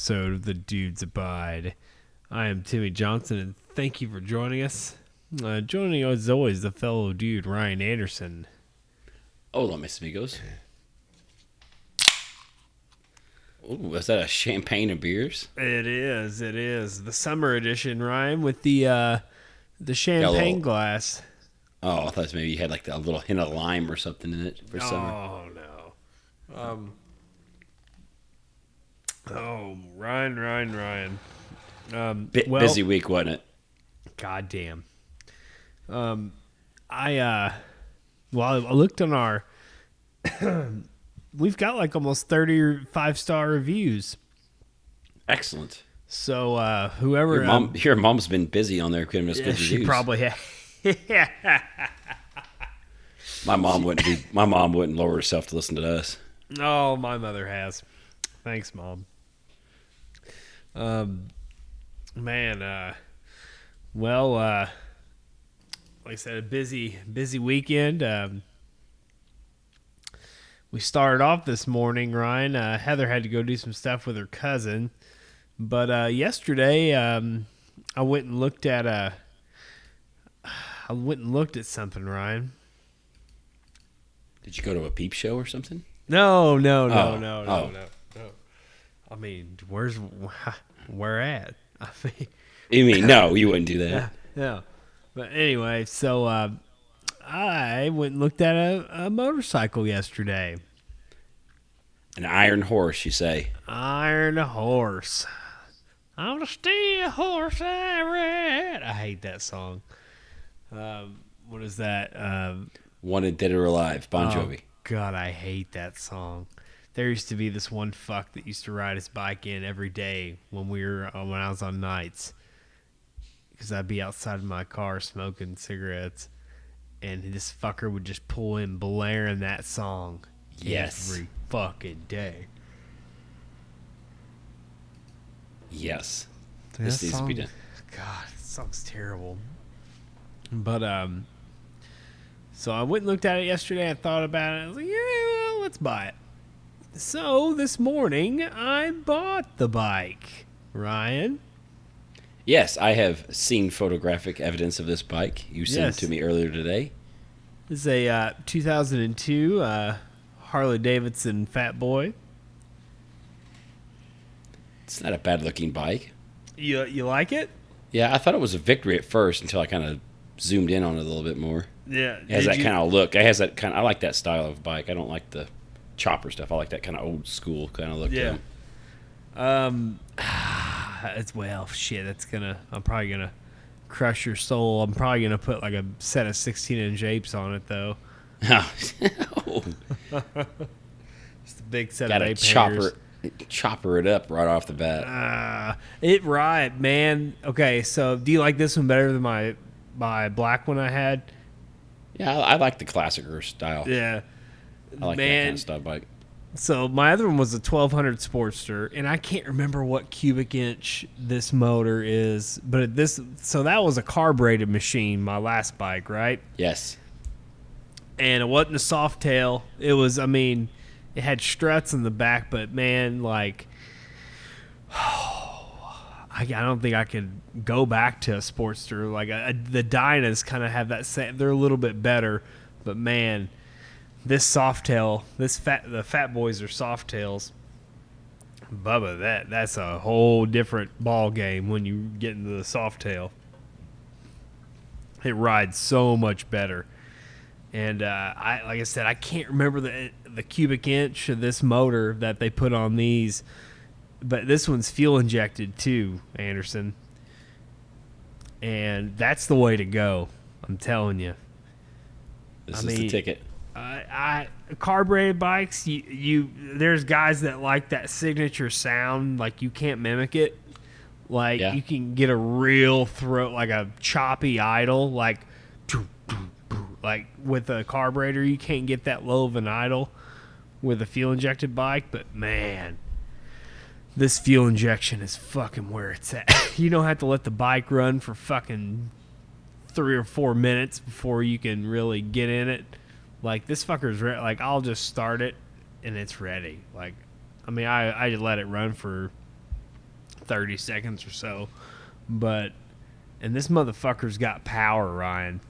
Episode of The Dudes Abide. I am Timmy Johnson, and thank you for joining us. Uh, joining us, as always, the fellow dude, Ryan Anderson. Hola, mis amigos. Ooh, is that a champagne and beers? It is, it is. The summer edition, Ryan, with the uh, the champagne little- glass. Oh, I thought maybe you had like a little hint of lime or something in it for summer. Oh, no. Um, oh, Ryan, Ryan, Ryan. Um, Bit well- busy week, wasn't it? God damn. Um, I uh, well, I looked on our. we've got like almost thirty five star reviews. Excellent. So uh, whoever Your mom, your mom's been busy on there giving us um, good she reviews. probably had. my mom wouldn't be. My mom wouldn't lower herself to listen to us. oh, my mother has. Thanks, mom. Um, man, uh, well, uh, like I said, a busy, busy weekend. Um, we started off this morning, Ryan. Uh, Heather had to go do some stuff with her cousin, but uh, yesterday um, I went and looked at a. I went and looked at something, Ryan. Did you go to a peep show or something? No, no, no, Oh, no, no, oh. no, no. I mean, where's where at? I mean, You mean no? You wouldn't do that. yeah, yeah. But anyway, so uh, I went and looked at a, a motorcycle yesterday. An iron horse, you say? Iron horse. I'm a steel horse I ride. I hate that song. Um, what is that? Um, Wanted dead or alive, Bon Oh, Jovi. God, I hate that song. There used to be this one fuck that used to ride his bike in every day when we were uh, when I was on nights, because I'd be outside of my car smoking cigarettes, and this fucker would just pull in blaring that song Yes. every fucking day. Yes. That This needs to be done. God, that song's terrible. But um, so I went and looked at it yesterday. I thought about it. I was like, yeah, well, let's buy it. So this morning I bought the bike. Ryan, Yes, I have seen photographic evidence of this bike. You sent Yes. it to me earlier today. this is a uh, 2002 uh, Harley Davidson Fat Boy. It's not a bad looking bike. You you like it? Yeah, I thought it was a victory at first until I kind of zoomed in on it a little bit more. Yeah. It has that kind of look. It has that kind. I like that style of bike. I don't like the chopper stuff. I like that kind of old school kind of look. Yeah. Um, it's well, shit. That's gonna. I'm probably gonna crush your soul. I'm probably gonna put like a set of 16 inch apes on it though. oh, Just a big set got of to ape chopper hangers. chopper it up right off the bat. Uh, it right, man. Okay, so do you like this one better than my my black one I had? Yeah, I, I like the classicer style. Yeah. I like that man. kind of style bike. So my other one was a 1200 Sportster, and I can't remember what cubic inch this motor is, but this so that was a carbureted machine. My last bike, right? Yes. and it wasn't a soft tail. It was, I mean, it had struts in the back, but man, like, I, I don't think I could go back to a Sportster. Like a, the Dynas kind of have that same. They're a little bit better, but man, this soft tail, this fat, the Fat Boys are soft tails. Bubba, that that's a whole different ball game when you get into the soft tail. It rides so much better. And uh, I, like I said, I can't remember the the cubic inch of this motor that they put on these, but this one's fuel injected too, Anderson. And that's the way to go. I'm telling you. This I is mean- the ticket. I carbureted bikes. You, you there's guys that like that signature sound. Like you can't mimic it. Like Yeah. you can get a real throat, like a choppy idle, like like with a carburetor. You can't get that low of an idle with a fuel injected bike. But man, this fuel injection is fucking where it's at. you don't have to let the bike run for fucking three or four minutes before you can really get in it. Like this fucker's re- like I'll just start it and it's ready. Like I mean, I I let it run for thirty seconds or so, but and this motherfucker's got power, Ryan.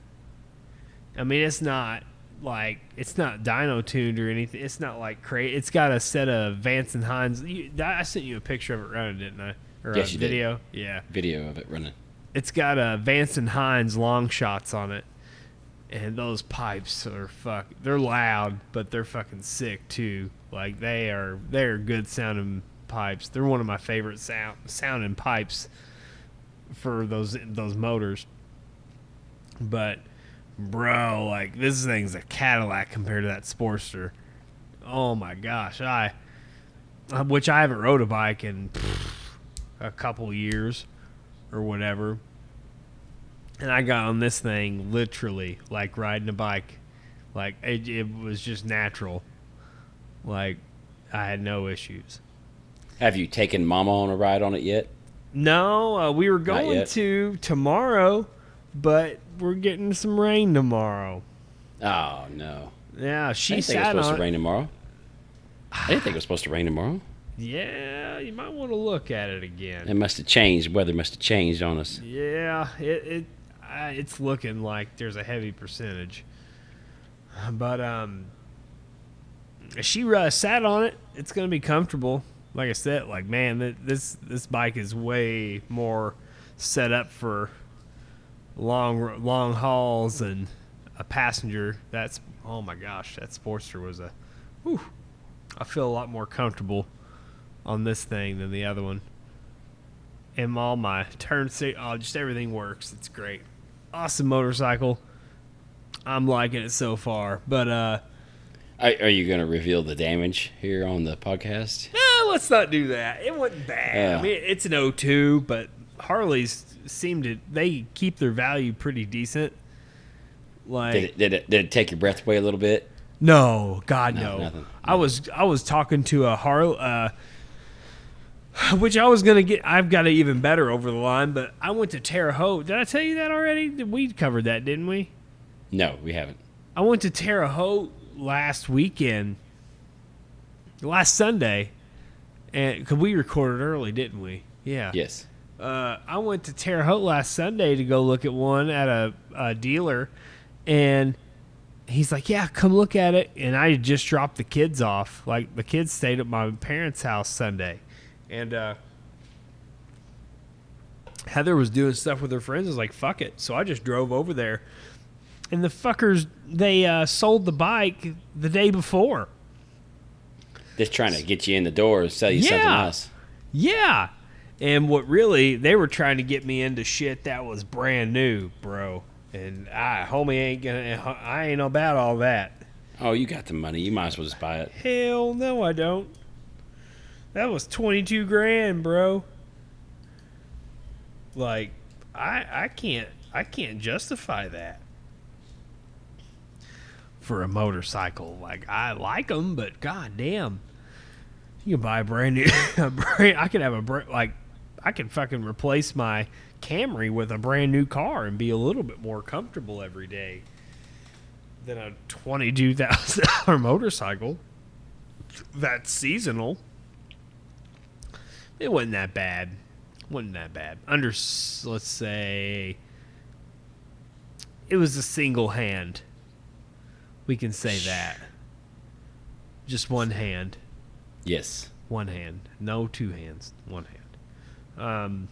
I mean, it's not like it's not dyno tuned or anything. It's not like crazy. It's got a set of Vance and Hines. You, I sent you a picture of it running, didn't I? Or Yes, a you did. Yeah, Video of it running. it's got a Vance and Hines long shots on it, and those pipes are fuck. They're loud, but they're fucking sick too. Like they are, they are good sounding pipes. They're one of my favorite sound sounding pipes for those those motors. But bro, like this thing's a Cadillac compared to that Sportster. Oh my gosh, I which I haven't rode a bike in pff, a couple years or whatever. And I got on this thing literally like riding a bike. Like it, it was just natural. Like I had no issues. Have you taken Mama on a ride on it yet? No, uh, we were going to tomorrow, but we're getting some rain tomorrow. Oh no. Yeah, she I didn't think it was supposed on. to rain tomorrow. I didn't think it was supposed to rain tomorrow. Yeah, you might want to look at it again. It must have changed. Weather must have changed on us. Yeah, it, it uh, it's looking like there's a heavy percentage, but um, she uh, sat on it. It's gonna be comfortable. Like I said, like man, th- this this bike is way more set up for long long hauls and a passenger. That's oh my gosh, that Sportster was a. Whew, I feel a lot more comfortable on this thing than the other one. And all my turn sig- oh, just everything works. It's great. Awesome motorcycle. I'm liking it so far. But uh Are, are you going to reveal the damage here on the podcast? no, let's not do that. It wasn't bad. I mean, it's an O2, but Harleys seem to they keep their value pretty decent. Like Did it, did it did it take your breath away a little bit? No, God No, no. I was I was talking to a Harley, uh, which I was gonna get. I've got it even better over the line, but I went to Terre Haute. Did I tell you that already? We covered that, didn't we? No, we haven't. I went to Terre Haute last weekend, last Sunday, and cause we recorded early, didn't we? Yeah. Yes. Uh, I went to Terre Haute last Sunday to go look at one at a, a dealer, and he's like, "Yeah, come look at it." And I just dropped the kids off. Like the kids stayed at my parents' house Sunday, and uh, Heather was doing stuff with her friends. I was like, "Fuck it!" So I just drove over there, and the fuckers they uh, sold the bike the day before. Just trying to get you in the door and sell you something else. Yeah. And what really they were trying to get me into shit that was brand new, bro. And I, homie, ain't gonna. I ain't about all that. Oh, you got the money. You might as well just buy it. Hell no, I don't. That was twenty two grand, bro. Like, I I can't I can't justify that for a motorcycle. Like, I like them, but goddamn, you can buy a brand new. A brand, I could have a bra- like, I could fucking replace my Camry with a brand new car and be a little bit more comfortable every day than a twenty-two thousand dollar motorcycle that's seasonal. It wasn't that bad. wasn't that bad. Under, let's say, it was a single hand. We can say that. Just one hand. Yes. One hand. No two hands. One hand. Um.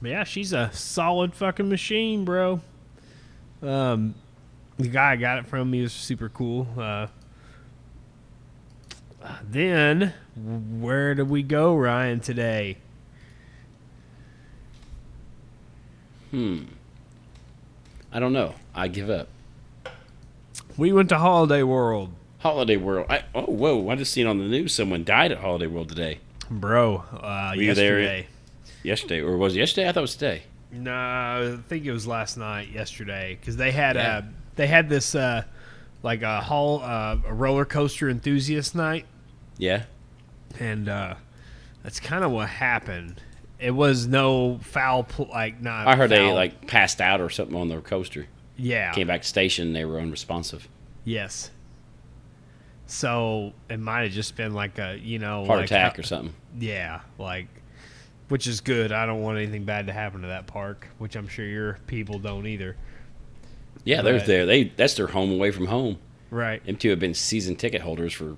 But yeah, she's a solid fucking machine, bro. Um, the guy I got it from, me was super cool. Uh, then, where did we go, Ryan, today? Hmm. I don't know. I give up. We went to Holiday World, Holiday World. I, oh, whoa! I just seen on the news someone died at Holiday World today. bro. Uh, Were yesterday. Yesterday, or was it yesterday? I thought it was today. No, I think it was last night, yesterday, because they had Yeah. uh they had this uh, like a hall uh, a roller coaster enthusiast night, Yeah. and uh, that's kind of what happened. It was no foul, pl- like not. I heard they like passed out or something on the coaster. yeah, Came back to station. and They were unresponsive. yes, So it might have just been like a you know Heart like attack how- or something. Yeah, like which is good. I don't want anything bad to happen to that park, which I'm sure your people don't either. Yeah, they're there. They that's their home away from home. Right. M2 have been season ticket holders for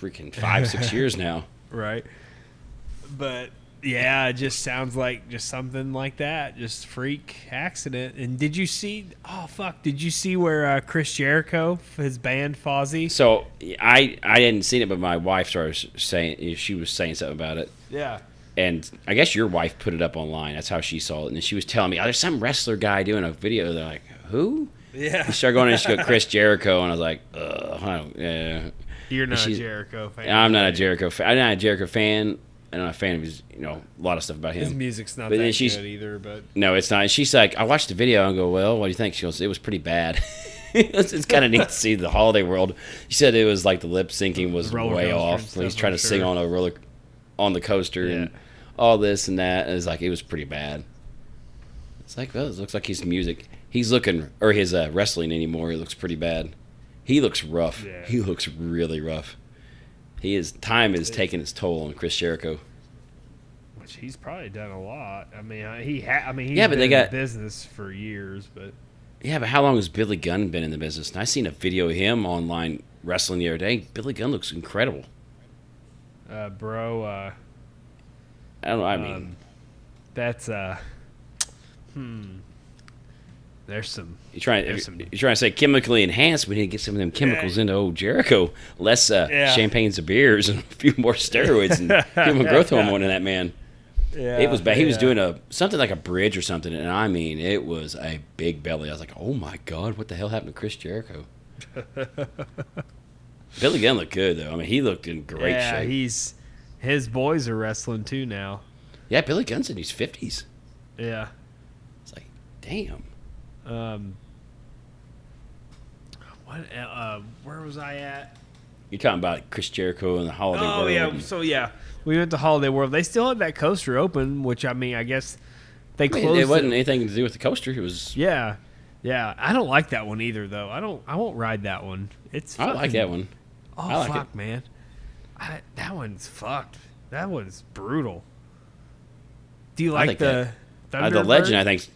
freaking five, six years now. Right. But yeah, it just sounds like just something like that, just freak accident. And did you see? Oh fuck! Did you see where uh, Chris Jericho, his band Fozzy? So I I hadn't seen it, but my wife started saying she was saying something about it. Yeah. and I guess your wife put it up online. That's how she saw it, and she was telling me, "Oh, there's some wrestler guy doing a video." They're like, "Who?" Yeah. She started going and she go Chris Jericho, and I was like, "Ugh, I don't, yeah." You're not a Jericho fan. I'm not a Jericho fan. I'm not a Jericho fan. I'm not a fan of his, you know, a lot of stuff about him. His music's not But that she's- good either, but No, it's not. And she's like, I watched the video and go, well, what do you think? She goes, it was pretty bad. it's it's kind of neat to see the holiday world. She said it was like the lip syncing was Roller way off. stuff, He's trying I'm to sing on a roller, on the coaster and all this and that. And it's like it was pretty bad. It's like, well, it looks like his music. He's looking or his uh, wrestling anymore. It looks pretty bad. He looks rough. Yeah. He looks really rough. He is time is taking its toll on Chris Jericho. which he's probably done a lot. I mean, he ha- I mean, he's Yeah, but been they in got- business for years, but Yeah, but how long has Billy Gunn been in the business? And I seen a video of him online wrestling the other day. Billy Gunn looks incredible. uh, bro, uh, I don't know. I mean, um, that's uh, hmm. There's some you're trying you're some- trying to say chemically enhanced. We need to get some of them chemicals into old Jericho. Less uh, Yeah. champagnes and beers and a few more steroids and human growth hormone in that man. Yeah, it was bad. He was doing a something like a bridge or something, and I mean, it was a big belly. I was like, oh my god, what the hell happened to Chris Jericho? Billy Gunn looked good though. I mean, he looked in great yeah, shape. he's his boys are wrestling too now. yeah, Billy Gunn's in his fifties. Yeah. It's like, damn. Um. What? Uh, uh, where was I at? You're talking about Chris Jericho and the Holiday Oh World. yeah. and- So yeah, we went to Holiday World. They still had that coaster open, which I mean, I guess they I mean, closed. it wasn't anything to do with the coaster. It was. Yeah, yeah. I don't like that one either, though. I don't. I won't ride that one. It's. I like that one. Oh I like fuck, it. man. I, that one's fucked. That one's brutal. Do you like the Uh, the Legend, I think.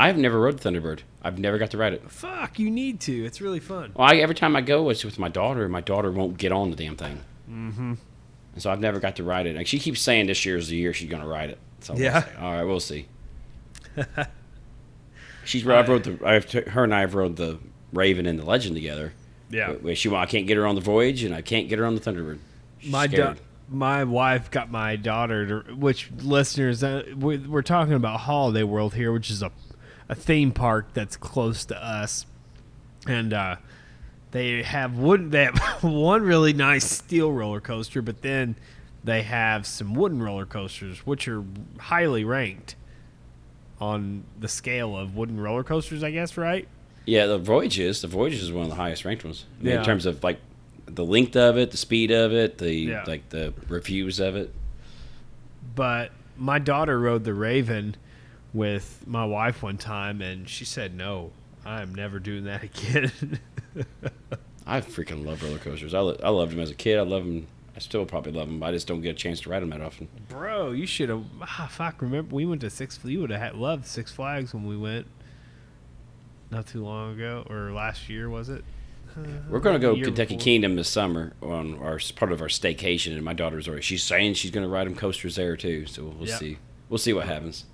I've never rode Thunderbird. I've never got to ride it. Fuck, you need to. It's really fun. Well, I, every time I go, it's with my daughter, and my daughter won't get on the damn thing. Mm-hmm. And so I've never got to ride it. Like she keeps saying this year is the year she's going to ride it. So we'll Yeah. All right, we'll see. she's I've rode the I've, her and I have rode the Raven and the Legend together. Yeah. Where she I can't get her on the Voyage, and I can't get her on the Thunderbird. She's my da- my wife got my daughter to which listeners uh, we- we're talking about holiday world here which is a, a theme park that's close to us and uh they have wooden they have one really nice steel roller coaster but then they have some wooden roller coasters which are highly ranked on the scale of wooden roller coasters i guess right Yeah, the Voyage is the Voyage is one of the highest ranked ones I mean, Yeah. in terms of like the length of it, the speed of it, the Yeah. like the reviews of it. but my daughter rode the Raven with my wife one time, and she said, "No, I am never doing that again." I freaking love roller coasters. I, lo- I loved them as a kid. I love them. I still probably love them. But I just don't get a chance to ride them that often. Bro, you should have. Ah, fuck! Remember, we went to Six. You would have loved Six Flags when we went. Not too long ago, or last year was it? We're going to go Kentucky before. Kingdom this summer on our part of our staycation, and my daughter's already. She's saying she's going to ride them coasters there too. So we'll Yep. see. We'll see what happens.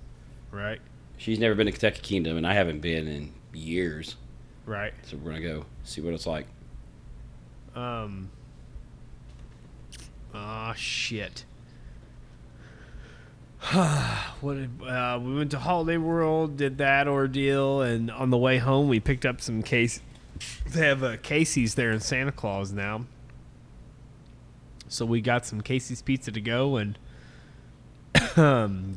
Right, She's never been to Kentucky Kingdom, and I haven't been in years. right. So we're going to go see what it's like. Um. Ah, shit. what uh, we went to Holiday World, did that ordeal, and on the way home we picked up some case. They have uh, Casey's there in Santa Claus now, so we got some Casey's pizza to go and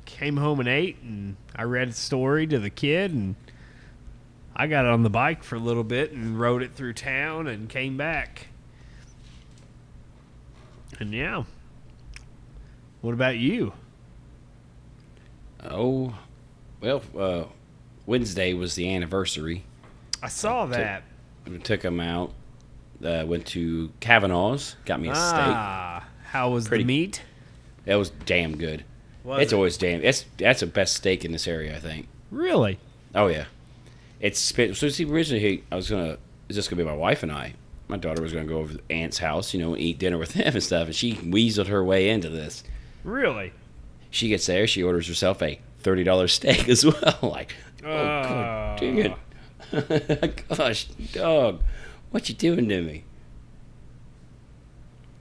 came home and ate. And I read a story to the kid, and I got on the bike for a little bit and rode it through town and came back. And yeah. What about you? Oh, well, uh, Wednesday was the anniversary. I saw that. We took him out Uh, went to Kavanaugh's, got me a steak. Ah, how was Pretty- the meat? That was damn good. Was it's it? always damn. It's that's the best steak in this area, I think. really. Oh yeah, it's so. See, originally I was gonna. It's just gonna be my wife and I. My daughter was gonna go over to Aunt's house, you know, and eat dinner with them and stuff, and she weaseled her way into this. Really? She gets there, she orders herself a thirty dollars steak as well. like, oh Ah. god dang it, gosh, dog, what you doing to me?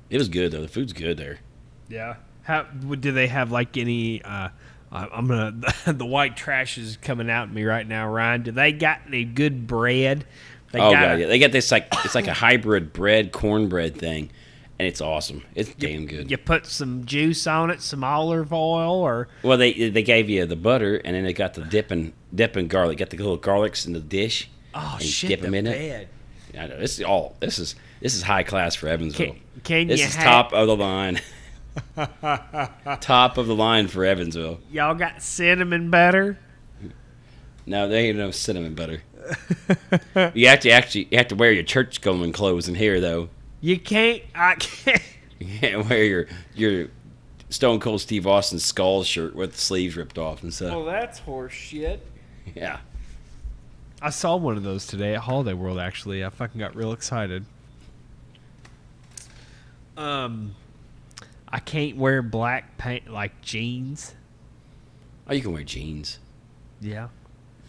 It was good though. The food's good there. Yeah. How do they have like any? Uh, I- I'm gonna the white trash is coming out at me right now, Ryan. Do they got any good bread? They oh got god, yeah. They got this like it's like a hybrid bread cornbread thing, and it's awesome. It's damn good. You put some juice on it, some olive oil, or Well, they they gave you the butter, and then they got the dipping dipping garlic. Got the little garlics in the dish. oh And shit, dip the 'em in it. I know this is all. This is this is high class for Evansville. Can, can this you is ha- top of the line. top of the line for Evansville. Y'all got cinnamon butter? No, they ain't no cinnamon butter. you have to actually you have to wear your church going clothes in here though. You can't. I can't. You can't wear your your Stone Cold Steve Austin skull shirt with the sleeves ripped off and stuff. Well, that's horse shit. yeah. I saw one of those today at Holiday World. Actually, I fucking got real excited. Um, I can't wear black paint like jeans. Oh, you can wear jeans. Yeah.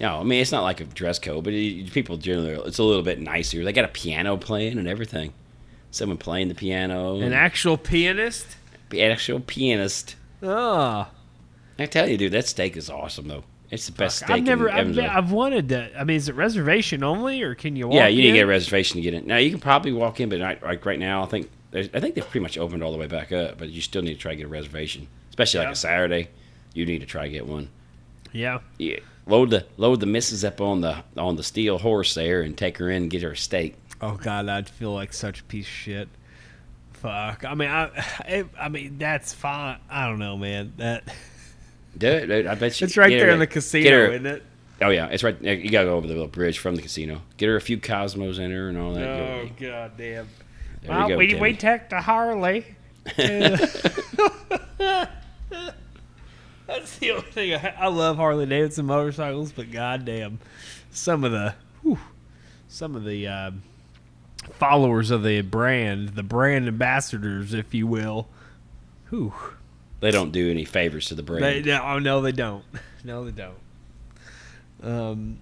No, I mean it's not like a dress code, but it, people generally it's a little bit nicer. They got a piano playing and everything. Someone playing the piano. An actual pianist. the actual pianist. Oh, I tell you, dude, that steak is awesome though. It's the best steak I've never. in I've, I've wanted to. I mean, is it reservation only, or can you? Walk yeah, you need to get a reservation to get in. Now you can probably walk in, but not, like right now, I think I think they've pretty much opened all the way back up. But you still need to try to get a reservation, especially Yeah. like a Saturday. You need to try to get one. Yeah. Yeah, load the load the missus up on the on the steel horse there and take her in and get her a steak. Oh God, I'd feel like such a piece of shit. Fuck. I mean, I. It, I mean, that's fine. I don't know, man. That Do it, dude. I bet you. it's right get her there in the casino, her- isn't it? Oh yeah, it's right. You gotta go over the little bridge from the casino. Get her a few Cosmos in her and all that. Oh Go- God damn. There Well, you go, we Timmy. we took the Harley. That's the only thing I, I love Harley Davidson motorcycles, but goddamn, some of the, whew, some of the uh, followers of the brand, the brand ambassadors, if you will, whew, They don't do any favors to the brand. they, no, oh no, they don't. No, they don't. Um,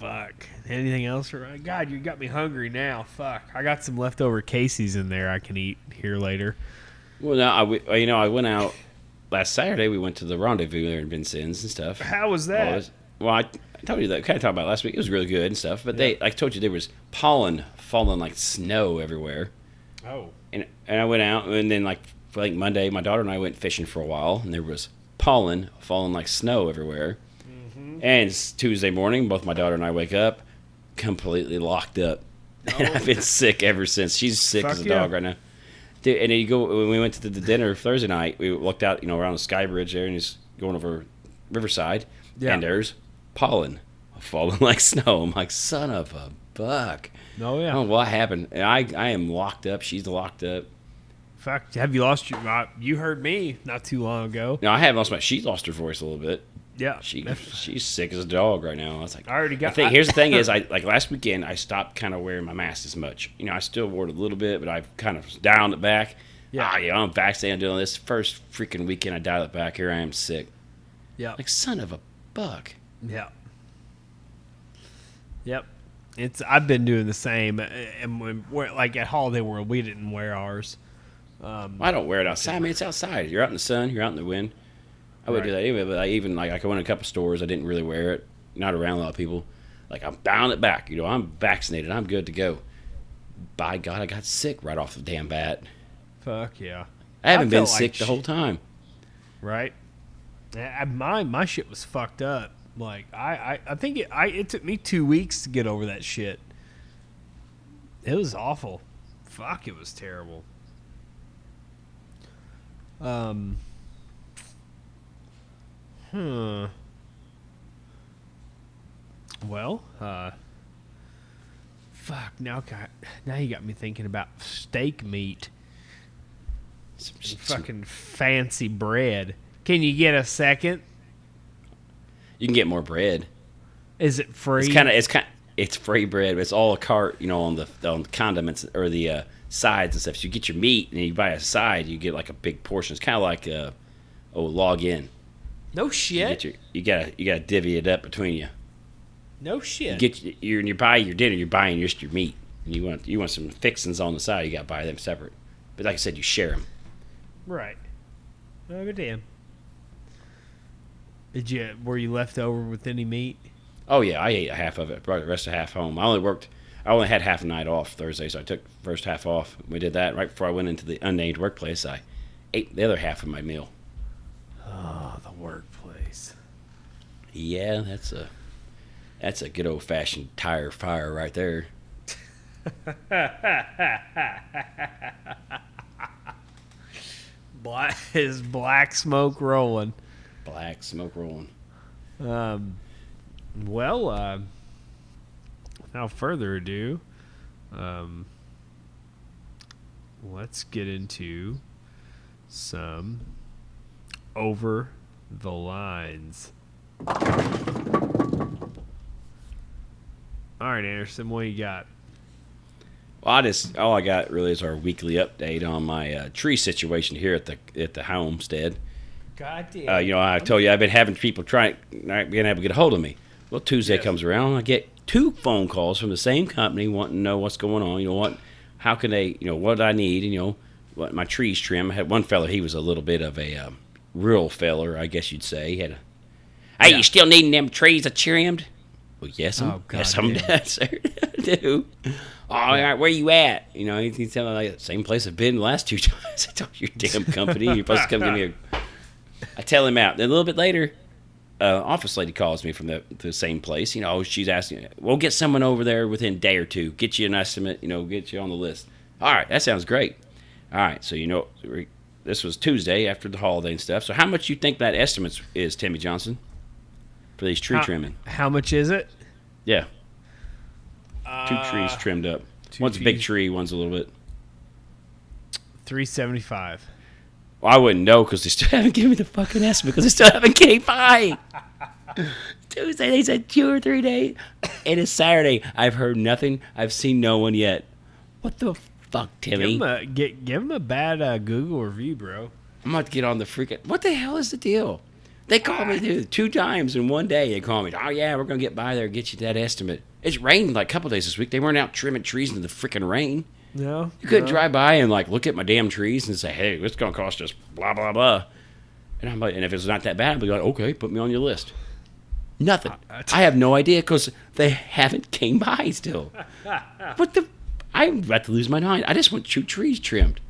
fuck. Anything else? Uh, God, you got me hungry now. Fuck. I got some leftover Casey's in there I can eat here later. Well, no, I, you know, I went out last Saturday. We went to the rendezvous there in Vincennes and stuff. How was that? this- well, I, I told you that. Kind of talked about it last week. It was really good and stuff. But they, like I told you, there was pollen falling like snow everywhere. Oh. And and I went out and then like like Monday, my daughter and I went fishing for a while, and there was pollen falling like snow everywhere. And it's Tuesday morning, both my daughter and I wake up completely locked up, and I've been sick ever since. She's sick as a yeah. dog right now. Dude, and then you go when we went to the, dinner Thursday night. We looked out, you know, around the Sky Bridge there, and he's going over Riverside, Yeah. and there's pollen falling like snow. I'm like, son of a buck. Oh I yeah. don't know what happened. And I I am locked up. She's locked up. Fuck. Have you lost your? Uh, you heard me not too long ago. No, I haven't lost my. She lost her voice a little bit. Yeah. She she's sick as a dog right now. I was like, I already got. I think I- here's the thing is I like last weekend I stopped kind of wearing my mask as much. You know, I still wore it a little bit, but I've kind of dialed it back. Yeah. Ah, yeah, I'm vaccinated. I'm doing this first freaking weekend. I dialed it back. Here I am sick. Yeah. Like son of a buck. Yeah. Yep. It's I've been doing the same, uh, and when we're, like at Holiday World, we didn't wear ours. Um, I don't wear it outside. I mean, it's outside. You're out in the sun. You're out in the wind. I would Right. do that anyway. But I even like I go in a couple stores. I didn't really wear it. Not around a lot of people. Like I'm bound it back. You know, I'm vaccinated. I'm good to go. By God, I got sick right off the damn bat. fuck yeah. I haven't I been felt like sick the whole time. Right. I, my my shit was fucked up. Like I I, I think it I it took me two weeks to get over that shit. It was awful. Fuck, it was terrible. Um. Hmm. Well, uh, fuck. Now, got now you got me thinking about steak meat, Some- fucking fancy bread. Can you get a second? you can get more bread. Is it free? It's kind of it's kind it's free bread, but it's all a cart, you know, on the on the condiments or the uh, sides and stuff. So you get your meat and you buy a side, you get like a big portion. It's kind of like a oh log in. No You shit. get your you gotta you gotta divvy it up between you. no shit. You get your, you you buy your dinner, you're buying just your meat, and you want you want some fixings on the side. You got to buy them separate. But like I said, you share them. right. Oh damn. Did you? Were you left over with any meat? Oh yeah, I ate a half of it. Brought the rest of half home. I only worked. I only had half a night off Thursday, so I took first half off. We did that right before I went into the unnamed workplace. I ate the other half of my meal. Oh, the workplace. Yeah, that's a that's a good old fashioned tire fire right there. Black is black smoke rolling. Black smoke rolling. Um, well, uh, without further ado, um, let's get into some over the lines. All right, Anderson, what you got? Well, I just all I got really is our weekly update on my uh, tree situation here at the at the homestead. God damn. Uh, you know, I told you I've been having people try not being able to get a hold of me. Well, Tuesday Yes. comes around, I get two phone calls from the same company wanting to know what's going on. You know what? How can they? You know what I need? And You know what my trees trim. I had one fella. He was a little bit of a um, real feller, I guess you'd say. He had a. Hey, Yeah. you still needing them trees yes, Well, yes, I'm, Oh, yes, I'm dead, sir. I do. Oh, all right, where you at? You know, he- he's telling me like same place I've been the last two times. I told you, your damn company. You're supposed to come give me a. I tell him out. Then a little bit later, uh, office lady calls me from the, the same place. You know, she's asking, "We'll get someone over there within a day or two. Get you an estimate. You know, get you on the list." All right, that sounds great. All right, so you know, this was Tuesday after the holiday and stuff. So how much you think that estimate is, Timmy Johnson, for these tree How- trimming? How much is it? Yeah, two Uh, trees trimmed up. two One's a big tree, one's a little bit. Three seventy five. Well, I wouldn't know because they still haven't given me the fucking estimate because they still haven't came by. Tuesday, they said two or three days. It is Saturday. I've heard nothing. I've seen no one yet. What the fuck, Give Timmy? him a get, give him a bad uh, Google review, bro. I'm about to get on the freaking. What the hell is the deal? They called me dude, two times in one day. They called me. Oh yeah, we're gonna get by there, and get you that estimate. It's rained like a couple days this week. They weren't out trimming trees in the freaking rain. No, You couldn't no. drive by and like look at my damn trees and say, "Hey, it's gonna cost us blah blah blah." And I'm like, and if it's not that bad, I'll be like, "Okay, put me on your list." Nothing. I- I have no idea because they haven't came by still. what the? I'm about to lose my mind. I just want two trees trimmed.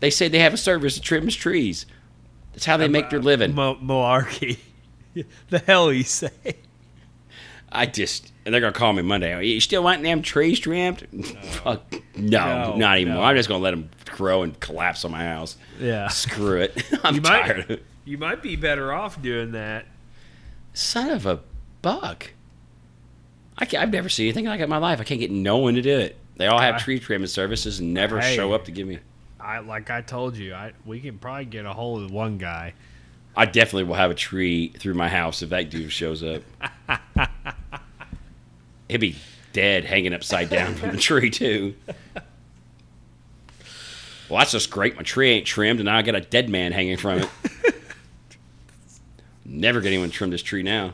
They say they have a service that trims trees. That's how they make their uh, living. Mo- malarkey. the hell you say? I just and they're gonna call me Monday. You still wanting them trees trimmed? Fuck no, No, not anymore. no. I'm just gonna let them grow and collapse on my house. Yeah, Screw it. I'm You might- tired. of it. you might be better off doing that. Son of a buck. I can't, I've never seen anything like it in my life. I can't get no one to do it. They all have I- tree trimming services and never Hey. show up to give me. I like I told you, I we can probably get a hold of one guy. I definitely will have a tree through my house if that dude shows up. He'd be dead, hanging upside down from the tree too. Well, that's just great. My tree ain't trimmed, and now I got a dead man hanging from it. Never get anyone to trim this tree now.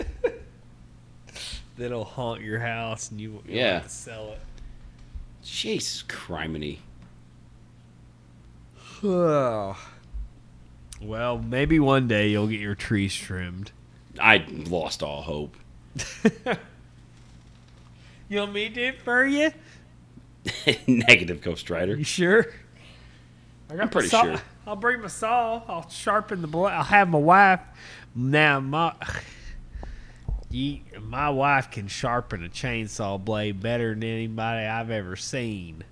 That'll haunt your house, and you Yeah. sell it. Jesus criminy. Well, maybe one day you'll get your trees trimmed. I lost all hope. You want me to do it for you? Negative Ghost Rider. You sure? I got I'm pretty sure. I'll bring my saw. I'll sharpen the blade. I'll have my wife. Now my, you, my wife can sharpen a chainsaw blade better than anybody I've ever seen.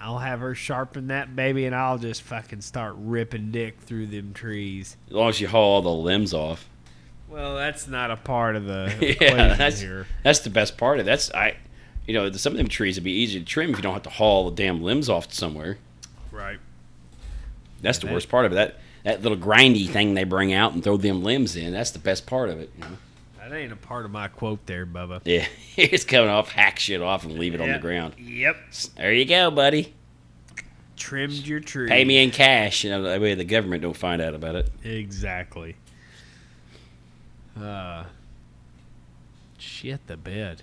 I'll have her sharpen that baby, and I'll just fucking start ripping dick through them trees. As long as you haul all the limbs off. Well, that's not a part of the yeah, that's here. that's the best part of it. That's I. You know, some of them trees would be easy to trim if you don't have to haul the damn limbs off somewhere. Right. That's the that- worst part of it. That that little grindy thing they bring out and throw them limbs in. That's the best part of it. You know? That ain't a part of my quote there, Bubba. Yeah, it's coming off, hack shit off, and leave it on the ground. Yep. There you go, buddy. Trimmed your tree. Pay me in cash. You know, that way the government don't find out about it. Exactly. Uh, shit the bed.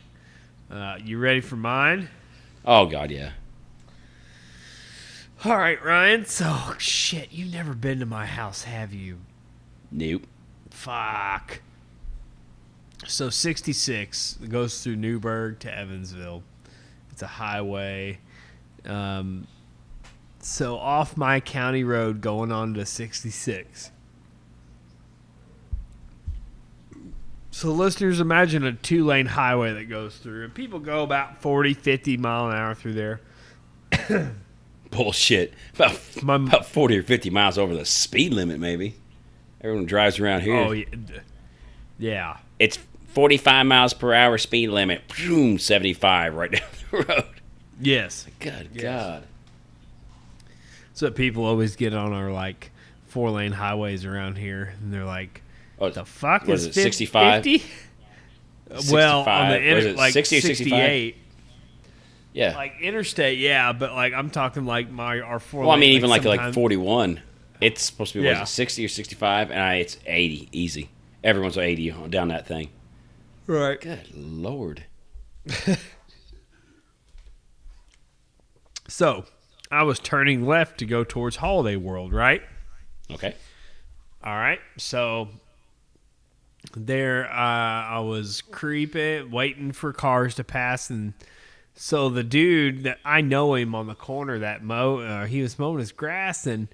Uh, you ready for mine? Oh God, yeah. All right, Ryan. So, shit, you've never been to my house, have you? Nope. Fuck. So 66 goes through Newburgh to Evansville. It's a highway. Um, so off my county road going on to 66. So listeners, imagine a two-lane highway that goes through, and people go about 40, 50 mile an hour through there. Bullshit. About My- about forty or fifty miles over the speed limit, maybe. Everyone drives around here. Oh yeah, yeah. It's forty-five miles per hour speed limit. Boom, seventy-five right down the road. Yes. Good Yes. God. So people always get on our like four lane highways around here, and they're like, Oh, "The fuck Was is it fif- 65? 50? Well, on the 65. inter- like 60 or 65? 68, yeah. like interstate, yeah, but like I'm talking like my our four. well, I lane, mean, even like like sometimes- forty-one. It's supposed to be what is Yeah. it, sixty or sixty-five, and I, it's eighty easy. Everyone's eighty on- down that thing. right? Good lord. So I was turning left to go towards Holiday World, right? Okay. All right. So there, uh, I was creeping, waiting for cars to pass, and so the dude that I know him on the corner that mow, uh, he was mowing his grass, and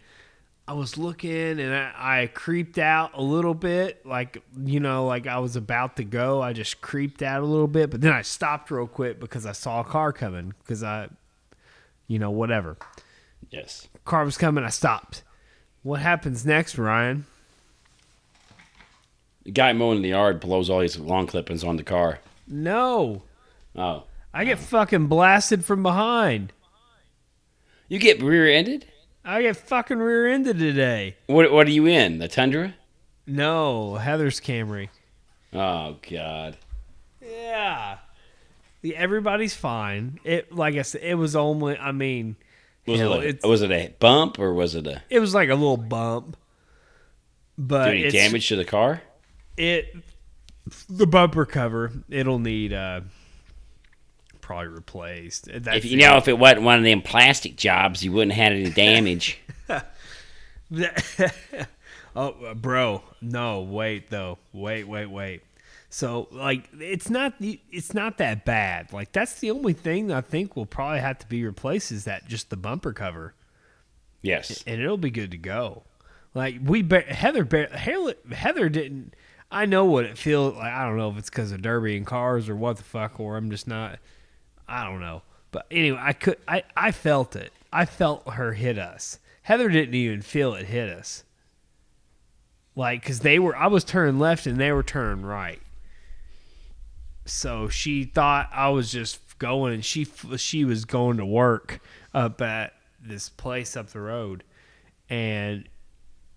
I was looking, and I, I creeped out a little bit, like you know, like I was about to go. I just creeped out a little bit, but then I stopped real quick because I saw a car coming. Because I, you know, whatever Yes. car was coming. I stopped. What happens next, Ryan? The guy mowing in the yard blows all his lawn clippings on the car. No, Oh. I get fucking blasted from behind. You get rear-ended? I get fucking rear-ended today. What What are you in? The Tundra? No, Heather's Camry. Oh God. Yeah. Yeah, everybody's fine. It like I said, it was only. I mean, Was it a, was it a bump or was it a it was like a little bump, but do any damage to the car? It the bumper cover. It'll need uh probably replaced. That's If you know, if it wasn't one of them plastic jobs, you wouldn't have had any damage. oh, bro, no, wait though, wait, wait, wait. So like, it's not it's not that bad. Like that's the only thing I think will probably have to be replaced is that just the bumper cover, yes. and it'll be good to go. Like we ba- Heather ba- Heather Heather didn't. I know what it feels like. I don't know if it's because of Derby and cars or what the fuck, or I'm just not. I don't know. But anyway, I could. I I felt it. I felt her hit us. Heather didn't even feel it hit us. Like, cause they were. I was turning left and they were turning right. So she thought I was just going, and she she was going to work up at this place up the road, and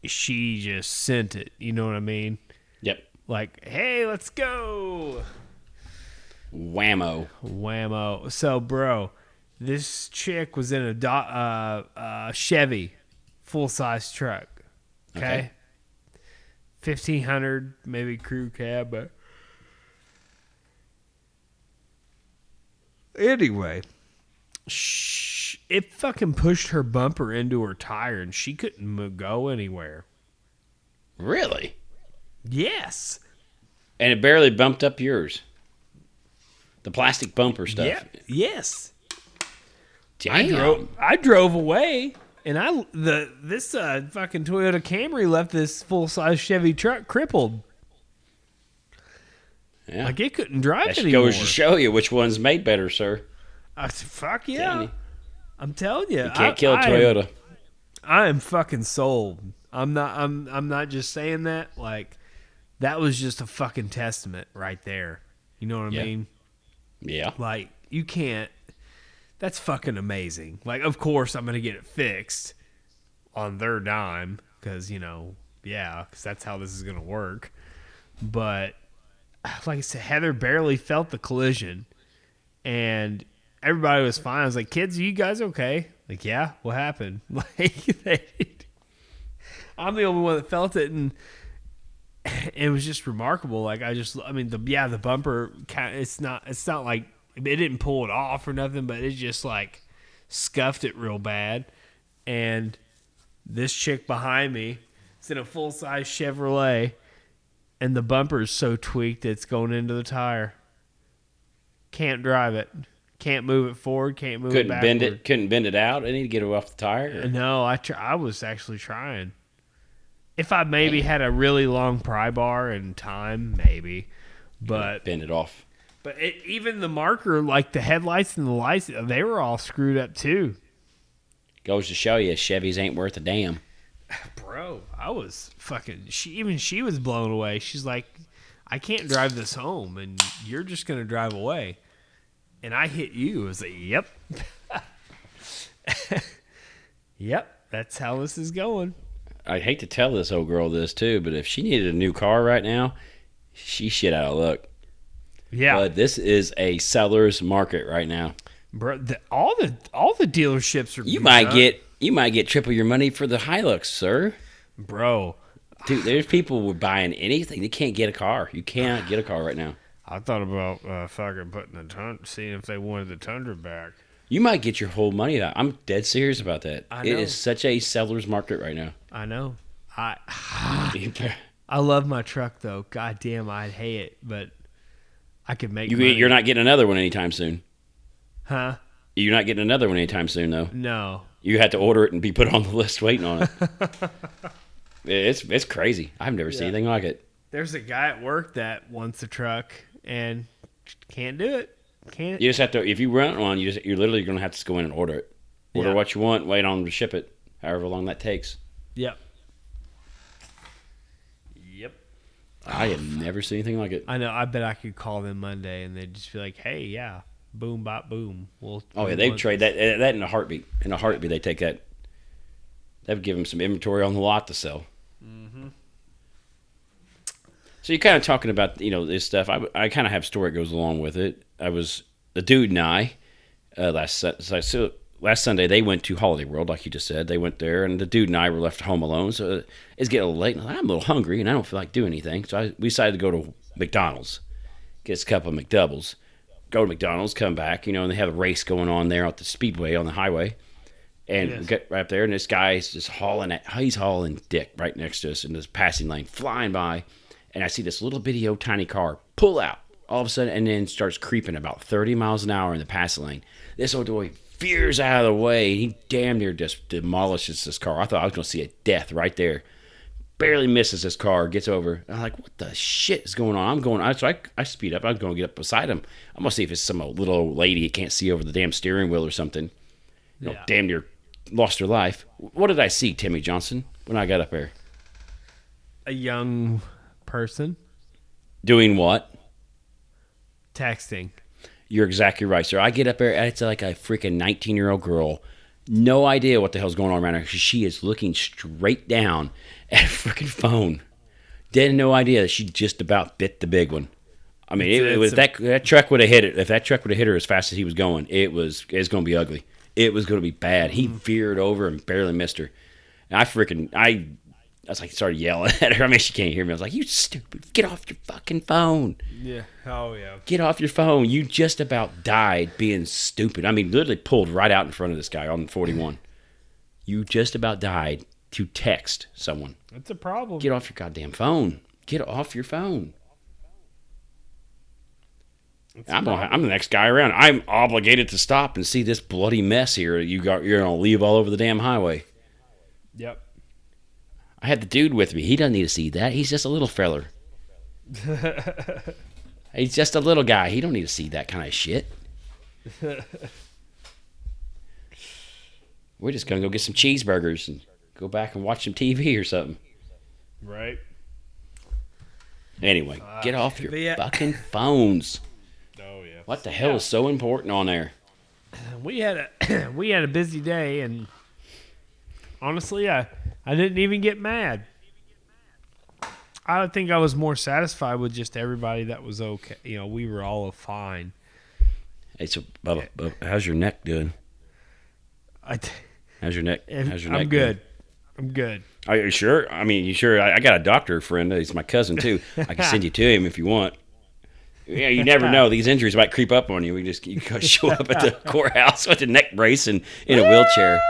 she just sent it. You know what I mean? Yep. Like, hey, let's go. Whammo. Whammo. So, bro, this chick was in a do- uh, uh, Chevy full size truck. Okay. Okay. 1500 maybe crew cab, but. Anyway, it fucking pushed her bumper into her tire and she couldn't go anywhere. Really? Yes. And it barely bumped up yours. The plastic bumper stuff. Yeah. Yes. Damn. I drove. I drove away, and I the this uh, fucking Toyota Camry left this full size Chevy truck crippled. Yeah. Like it couldn't drive that anymore. goes to show you which one's made better, sir. I said, "Fuck yeah!" I'm telling you, You can't I, kill a I am- Toyota. I am fucking sold. I'm not. I'm. I'm not just saying that. Like that was just a fucking testament right there. You know what I Yeah. mean? Yeah. Like you can't. That's fucking amazing. Like, of course, I'm gonna get it fixed on their dime because you know, yeah, because that's how this is gonna work. But like I said, Heather barely felt the collision, and everybody was fine. I was like, "Kids, are you guys okay?" Like, yeah, what happened? Like, they, I'm the only one that felt it, and it was just remarkable. Like, I just, I mean, the yeah, the bumper, kind it's not, it's not like it didn't pull it off or nothing, but it just like scuffed it real bad, and this chick behind me is in a full size Chevrolet, and the bumper is so tweaked it's going into the tire. Can't drive it. Can't move it forward. Can't move Couldn't it bend it. Couldn't bend it out. I need to get it off the tire. No, I tr- I was actually trying. If I maybe had a really long pry bar and time, maybe, but bend it off. but it, even the marker, like the headlights and the lights, they were all screwed up too. Goes to show you, Chevys ain't worth a damn. Bro, I was fucking. She even she was blown away. She's like, I can't drive this home, and you're just gonna drive away. And I hit you. I was like, Yep, yep. That's how this is going. I hate to tell this old girl this too, but if she needed a new car right now, she shit out of luck. Yeah, But this is a seller's market right now. bro. The, all the all the dealerships are. You might up. get you might get triple your money for the Hilux, sir. bro. Dude, there's people who are buying anything. They can't get a car. You can't get a car right now. I thought about uh, fucking putting the tundra, seeing if they wanted the tundra back. You might get your whole money out. I'm dead serious about that. I know. is such a seller's market right now. I know. I I love my truck though. God damn, I'd hate it, but I could make. You, money. you're not getting another one anytime soon. huh? You're not getting another one anytime soon, though. No. You had to order it and be put on the list waiting on it. it's it's crazy. I've never seen anything like it. There's a guy at work that wants a truck and can't do it. Can't. You just have to. If you rent one, you just, you're literally going to have to go in and order it. Order Yeah. what you want, wait on them to ship it, however long that takes. Yep. Yep. I have never seen anything like it. I know. I bet I could call them Monday and they'd just be like, "Hey, yeah, boom, bop, boom." We'll. Oh yeah, they trade that that in a heartbeat. In a heartbeat, they take that. They've given them some inventory on the lot to sell. So you're kind of talking about you know this stuff. I, I kind of have a story that goes along with it. I was the dude and I uh, last so- so last Sunday they went to Holiday World like you just said. They went there and the dude and I were left home alone. So it's getting a little late. And I'm a little hungry and I don't feel like doing anything. So I, we decided to go to McDonald's, get a couple of McDoubles, go to McDonald's, come back. You know, and they have a race going on there at the Speedway on the highway. And we get right up there, and this guy's just hauling at he's hauling dick right next to us in this passing lane, flying by, and I see this little bitty old tiny car pull out all of a sudden, and then starts creeping about thirty miles an hour in the passing lane. This old boy veers out of the way. He damn near just demolishes this car. I thought I was going to see a death right there. Barely misses this car, gets over. I'm like, what the shit is going on? I'm going. I so I, I speed up. I'm going to get up beside him. I'm gonna see if it's some little old lady that can't see over the damn steering wheel or something you know, Yeah. damn near lost her life. What did I see, Timmy Johnson, when I got up there? a young person Doing what? texting. You're exactly right, sir. I get up there, and it's like a freaking 19 year old girl. No idea what the hell's going on around her. She is looking straight down at a freaking phone. Didn't no idea that she just about bit the big one. I mean, it, was a- that that truck would have hit it. If that truck would have hit her as fast as he was going, it was it's going to be ugly. It was going to be bad. He veered over and barely missed her. And I freaking I, I was like started yelling at her. I mean, she can't hear me. I was like, "You stupid! Get off your fucking phone! Yeah. Oh yeah. Get off your phone! You just about died being stupid. I mean, literally pulled right out in front of this guy on 41. You just about died to text someone. That's a problem. Get off your goddamn phone! Get off your phone!" It's I'm, gonna, I'm the next guy around. I'm obligated to stop and see this bloody mess here. You got you're gonna leave all over the damn highway. Yep. I had the dude with me. He doesn't need to see that. He's just a little feller. He's just a little guy. He don't need to see that kind of shit. We're just gonna go get some cheeseburgers and go back and watch some TV or something. right. Anyway, ah, get off your yeah. Uh, fucking phones. Oh yeah. What the hell is so important on there? we had a we had a busy day, and honestly, I I didn't even get mad. I think I was more satisfied with just everybody that was okay. You know, we were all fine. Hey, so Bubba, Bubba, how's your neck doing? I, t- How's your neck? How's your neck? I'm doing? good. I'm good. Are you sure? I mean, you sure? I, I got a doctor friend. He's my cousin too. I can send you to him if you want. Yeah, you never know. These injuries might creep up on you. We just you show up at the courthouse with a neck brace and in a wheelchair.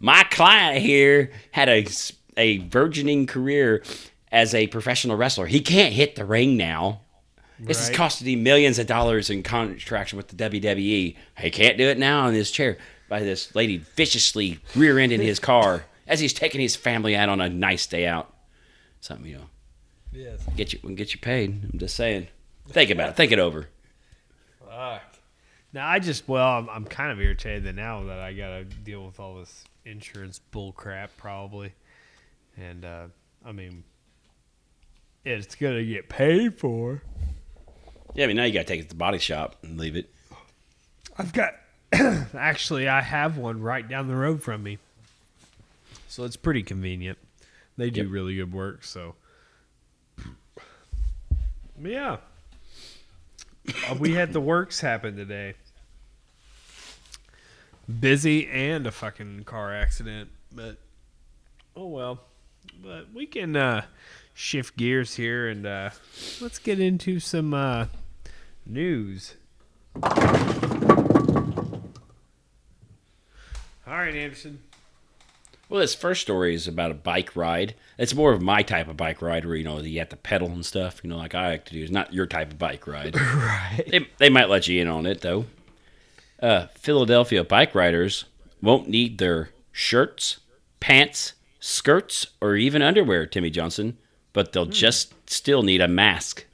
My client here had a a burgeoning career as a professional wrestler. He can't hit the ring now. This has Right. costed him millions of dollars in contracts with the WWE. He can't do it now in his chair by this lady viciously rear-ending his car as he's taking his family out on a nice day out. Something you know, Yes. get you get you paid. I'm just saying. Think about it. Think it over. Fuck. Now I just well, I'm, I'm kind of irritated that now that I gotta deal with all this insurance bull crap probably, and uh, I mean, it's gonna get paid for. Yeah, I mean now you got to take it to the body shop and leave it. I've got actually I have one right down the road from me, so it's pretty convenient. They do Yep. really good work. So, yeah, Uh, we had the works happen today. Busy and a fucking car accident, but oh well. But we can uh, shift gears here and uh, let's get into some uh, news. All right, Anderson. Well, this first story is about a bike ride. It's more of my type of bike ride where, you know, you have to pedal and stuff, you know, like I like to do. It's not your type of bike ride. Right. they, they might let you in on it, though. Uh, Philadelphia bike riders won't need their shirts, pants, skirts, or even underwear, Timmy Johnson, but they'll just still need a mask.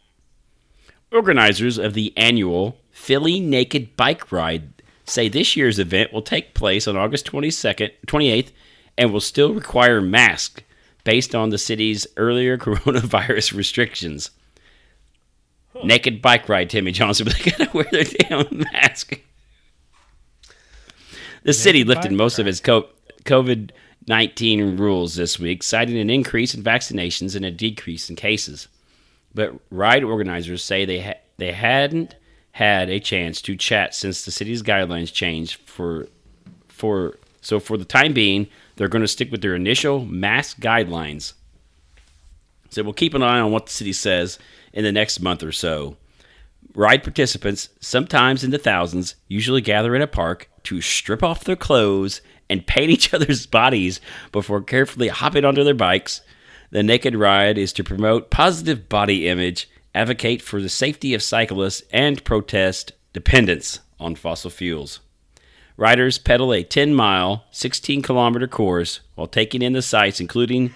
Organizers of the annual Philly Naked Bike Ride say this year's event will take place on August 22nd, 28th and will still require masks based on the city's earlier coronavirus restrictions. Naked bike ride, Timmy Johnson, but they gotta wear their damn mask. The city lifted most of its COVID 19 rules this week, citing an increase in vaccinations and a decrease in cases. But ride organizers say they ha- they hadn't had a chance to chat since the city's guidelines changed for for so for the time being they're going to stick with their initial mask guidelines. So we'll keep an eye on what the city says in the next month or so. Ride participants, sometimes in the thousands, usually gather in a park to strip off their clothes and paint each other's bodies before carefully hopping onto their bikes. The Naked Ride is to promote positive body image, advocate for the safety of cyclists, and protest dependence on fossil fuels. Riders pedal a 10 mile, 16 kilometer course while taking in the sights, including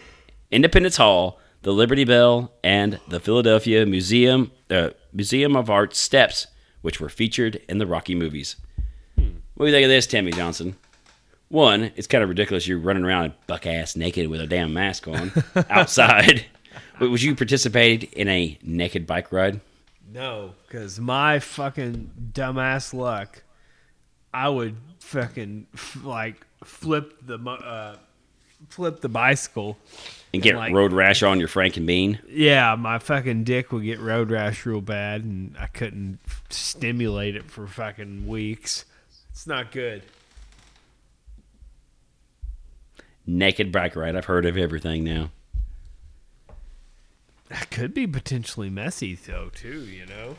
Independence Hall, the Liberty Bell, and the Philadelphia Museum, uh, Museum of Art steps, which were featured in the Rocky movies. What do you think of this, Timmy Johnson? One, it's kind of ridiculous you're running around buck ass naked with a damn mask on outside. But would you participate in a naked bike ride? No, because my fucking dumbass luck, I would fucking f- like flip the uh, flip the bicycle. And get Like- road rash on your Franken bean? Yeah, my fucking dick would get road rash real bad, and I couldn't stimulate it for fucking weeks. It's not good. Naked bike ride. I've heard of everything now. That could be potentially messy though, too. You know.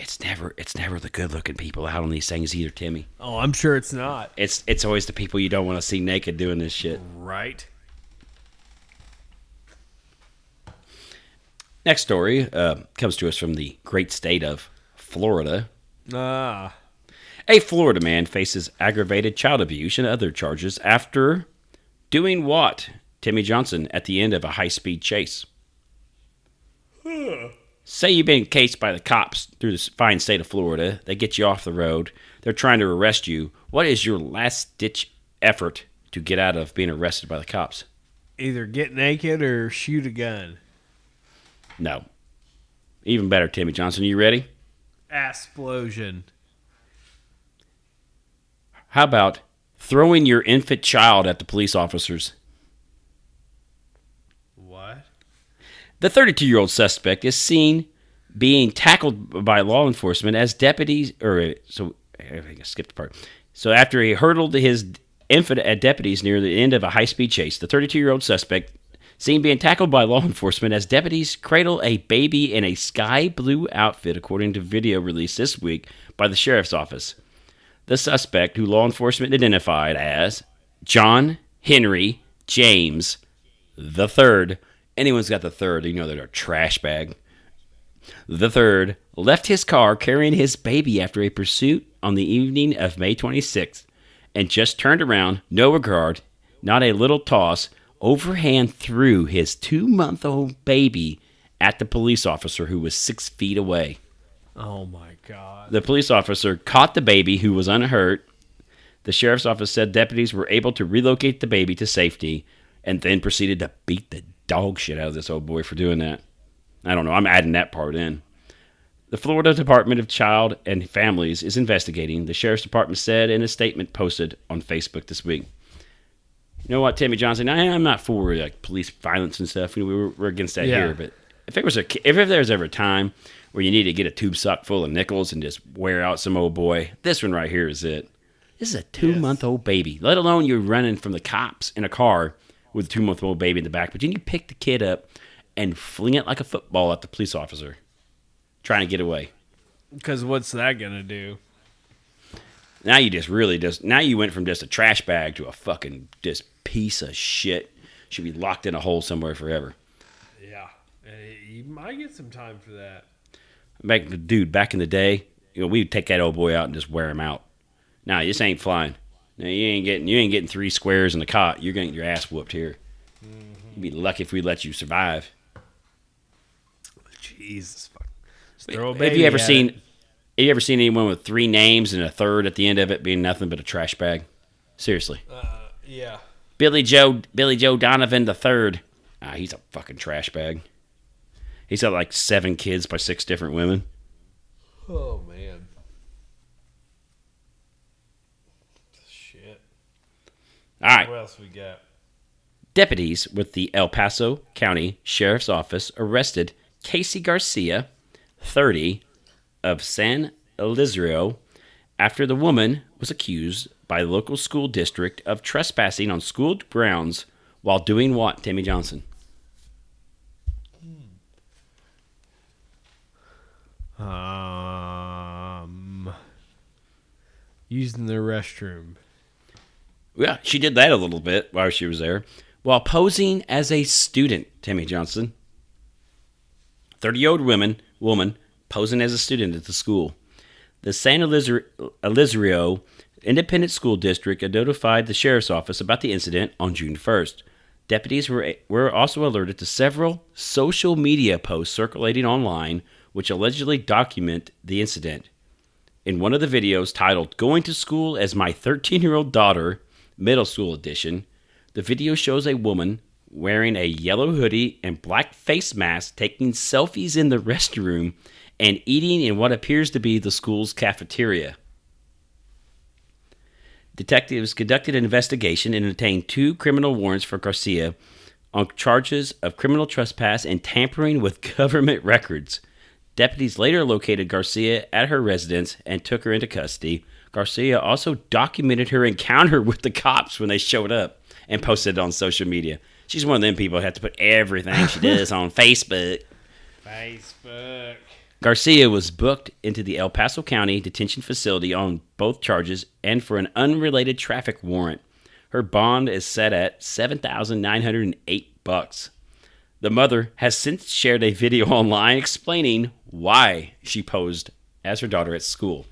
It's never it's never the good looking people out on these things either, Timmy. Oh, I'm sure it's not. It's it's always the people you don't want to see naked doing this shit. Right. Next story uh, comes to us from the great state of Florida. Ah. A Florida man faces aggravated child abuse and other charges after doing what? Timmy Johnson at the end of a high speed chase. Say you've been cased by the cops through the fine state of Florida. They get you off the road. They're trying to arrest you. What is your last ditch effort to get out of being arrested by the cops? Either get naked or shoot a gun. No. Even better, Timmy Johnson. You ready? Explosion. How about throwing your infant child at the police officers? What? The 32 year old suspect is seen being tackled by law enforcement as deputies, or uh, so I think I skipped a part. So after he hurtled his infant at deputies near the end of a high speed chase, the 32 year old suspect seen being tackled by law enforcement as deputies cradle a baby in a sky blue outfit, according to video released this week by the sheriff's office. The suspect, who law enforcement identified as John Henry James the third, anyone's got the third, you know they're a trash bag. The third left his car carrying his baby after a pursuit on the evening of May 26th and just turned around, no regard, not a little toss, overhand threw his two month old baby at the police officer who was six feet away. Oh my god. The police officer caught the baby who was unhurt. The sheriff's office said deputies were able to relocate the baby to safety and then proceeded to beat the dog shit out of this old boy for doing that. I don't know. I'm adding that part in. The Florida Department of Child and Families is investigating, the Sheriff's Department said in a statement posted on Facebook this week. You know what, Timmy Johnson? I, I'm not for like police violence and stuff. We were, we're against that Yeah. here. But if it was a, if, if there was ever a time where you need to get a tube sock full of nickels and just wear out some old boy, this one right here is it. This is a two month old baby. Let alone you're running from the cops in a car with a two month old baby in the back, but then you pick the kid up and fling it like a football at the police officer trying to get away. Because what's that gonna do? Now you just really just now you went from just a trash bag to a fucking just piece of shit. Should be locked in a hole somewhere forever. Yeah, eh, you might get some time for that. Back dude, back in the day, you know, we'd take that old boy out and just wear him out. Now this ain't flying. Now you ain't getting you ain't getting three squares in the cot. You're getting your ass whooped here. You'd be lucky if we let you survive. Jesus fuck. Throw a Have you ever at seen? it. Have you ever seen anyone with three names and a third at the end of it being nothing but a trash bag? Seriously, Yeah. Billy Joe Billy Joe Donovan the third. Ah, he's a fucking trash bag. He's got like seven kids by six different women. Oh man. Shit. All right, What else we got? deputies with the El Paso County Sheriff's Office arrested Casey Garcia, 30, of San Elizario after the woman was accused by the local school district of trespassing on school grounds while doing what, Tammy Johnson? Um, using the restroom. Yeah, she did that a little bit while she was there, while posing as a student. Timmy Johnson, thirty-year-old woman, woman posing as a student at the school. The San Elizario Independent School District notified the sheriff's office about the incident on June first. Deputies were were also alerted to several social media posts circulating online, which allegedly document the incident. In one of the videos titled Going to School as My 13 Year Old Daughter, Middle School Edition, the video shows a woman wearing a yellow hoodie and black face mask taking selfies in the restroom and eating in what appears to be the school's cafeteria. Detectives conducted an investigation and obtained two criminal warrants for Garcia on charges of criminal trespass and tampering with government records. Deputies later located Garcia at her residence and took her into custody. Garcia also documented her encounter with the cops when they showed up and posted it on social media. She's one of them people who have to put everything she does on Facebook. Facebook. Garcia was booked into the El Paso County detention facility on both charges and for an unrelated traffic warrant. Her bond is set at 7,908 bucks. The mother has since shared a video online explaining why she posed as her daughter at school.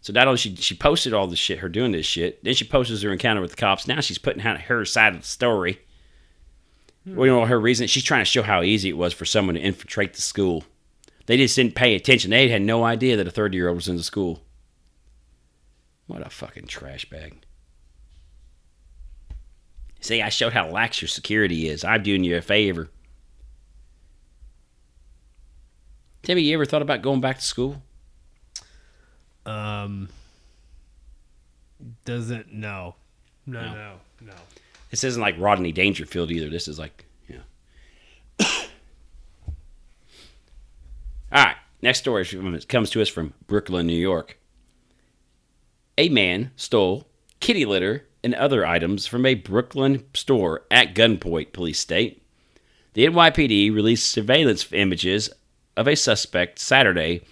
So not only she she posted all this shit, her doing this shit, then she posts her encounter with the cops. Now she's putting out her side of the story. Hmm. Well, you know her reason? She's trying to show how easy it was for someone to infiltrate the school. They just didn't pay attention. They had no idea that a 30 year old was in the school. What a fucking trash bag. See, I showed how lax your security is. I'm doing you a favor. Timmy, you ever thought about going back to school? Um, doesn't no, no, No. no, no. This isn't like Rodney Dangerfield either. This is like, yeah. All right. Next story comes to us from Brooklyn, New York. A man stole kitty litter and other items from a Brooklyn store at gunpoint, police state. The NYPD released surveillance images of a suspect Saturday,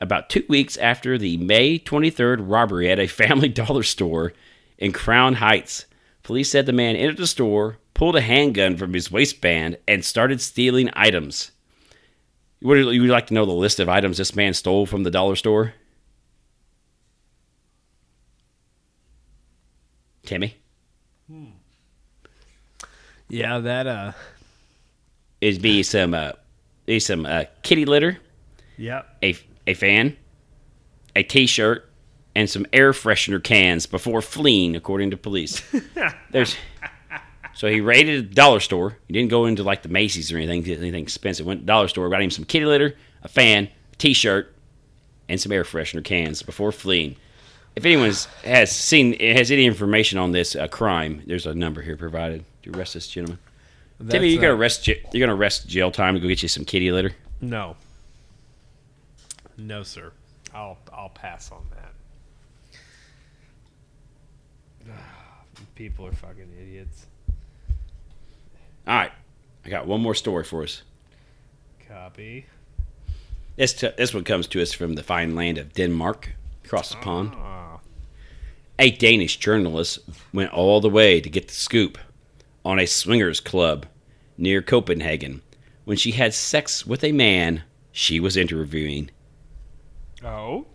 about two weeks after the May 23rd robbery at a family dollar store in Crown Heights. Police said the man entered the store, pulled a handgun from his waistband, and started stealing items. Would you like to know the list of items this man stole from the dollar store? Timmy? Yeah, that uh, It'd be some uh, be some uh, kitty litter, yep. a a fan, a T-shirt, and some air freshener cans before fleeing, according to police. There's so he raided a dollar store. He didn't go into like the Macy's or anything, anything expensive. Went to the dollar store, got him some kitty litter, a fan, a T-shirt, and some air freshener cans before fleeing. If anyone has seen has any information on this uh, crime, there's a number here provided to arrest this gentleman. Timmy, That's, you gonna arrest you're gonna arrest jail time to go get you some kitty litter. No. No, sir. I'll I'll pass on that. People are fucking idiots. All right, I got one more story for us. Copy. This t- this one comes to us from the fine land of Denmark, across the pond. Ah, A Danish journalist went all the way to get the scoop on a swingers club near Copenhagen when she had sex with a man she was interviewing. Oh.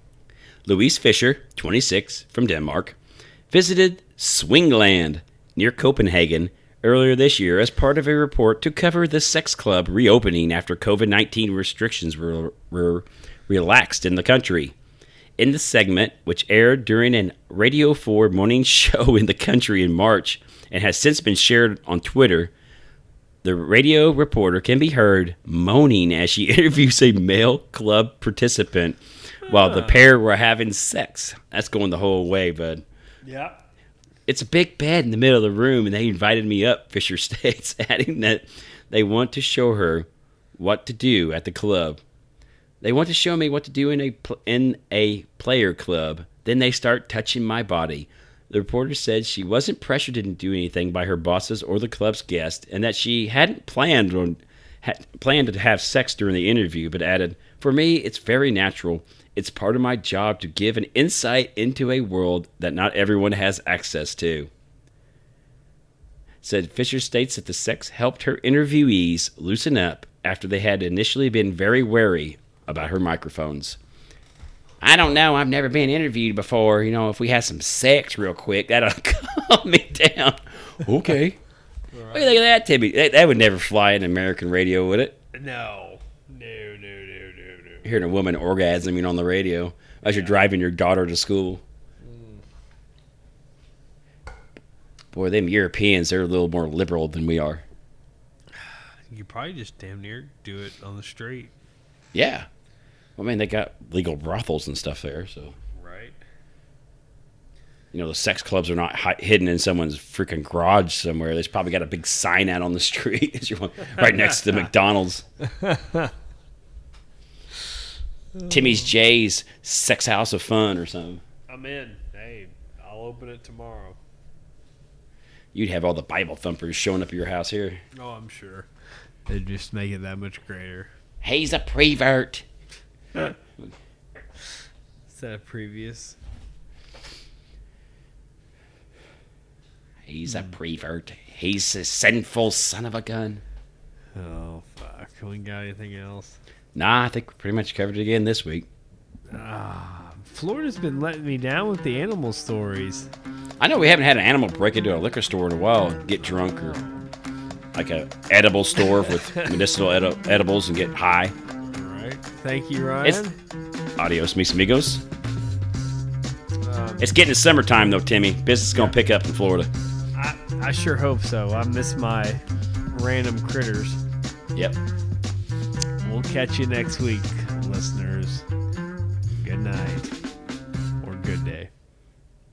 Louise Fisher, 26, from Denmark, visited Swingland near Copenhagen earlier this year as part of a report to cover the sex club reopening after COVID 19 restrictions were, were relaxed in the country. In the segment, which aired during an Radio 4 morning show in the country in March and has since been shared on Twitter, the radio reporter can be heard moaning as she interviews a male club participant while the pair were having sex. That's going the whole way, bud. Yep. It's a big bed in the middle of the room, and they invited me up, Fisher states, adding that they want to show her what to do at the club. They want to show me what to do in a pl- in a player club. Then they start touching my body. The reporter said she wasn't pressured to do anything by her bosses or the club's guest, and that she hadn't planned on had planned to have sex during the interview, but added, "For me, it's very natural. It's part of my job to give an insight into a world that not everyone has access to." Said Fisher states that the sex helped her interviewees loosen up after they had initially been very wary about her microphones. I don't know. I've never been interviewed before. You know, if we had some sex real quick, that'll calm me down. Okay. What do you think of that, Timmy? That, that would never fly in American radio, would it? No. Hearing a woman orgasming on the radio as you're driving your daughter to school. Boy, them Europeans, they're a little more liberal than we are. You probably just damn near do it on the street. Yeah. Well, I mean, they got legal brothels and stuff there, so. Right. you know the sex clubs are not hi- hidden in someone's freaking garage somewhere. There's probably got a big sign out on the street as you want, right next to the McDonald's. Timmy's J's Sex House of Fun or something. I'm in. Hey, I'll open it tomorrow. You'd have all the Bible thumpers showing up at your house here. Oh, I'm sure. It'd just make it that much greater. He's a prevert. Is that a previous? He's a hmm. prevert. He's a sinful son of a gun. Oh, fuck. We ain't got anything else? Nah, I think we pretty much covered it again this week. Florida's been letting me down with the animal stories. I know we haven't had an animal break into a liquor store in a while and get drunk or like a edible store with medicinal edi- edibles and get high. All right. Thank you, Ryan. It's- Adios, mis amigos. Um, It's getting to summertime though, Timmy. Business is gonna pick up in Florida. I, I sure hope so. I miss my random critters. Yep. We'll catch you next week, listeners. Good night.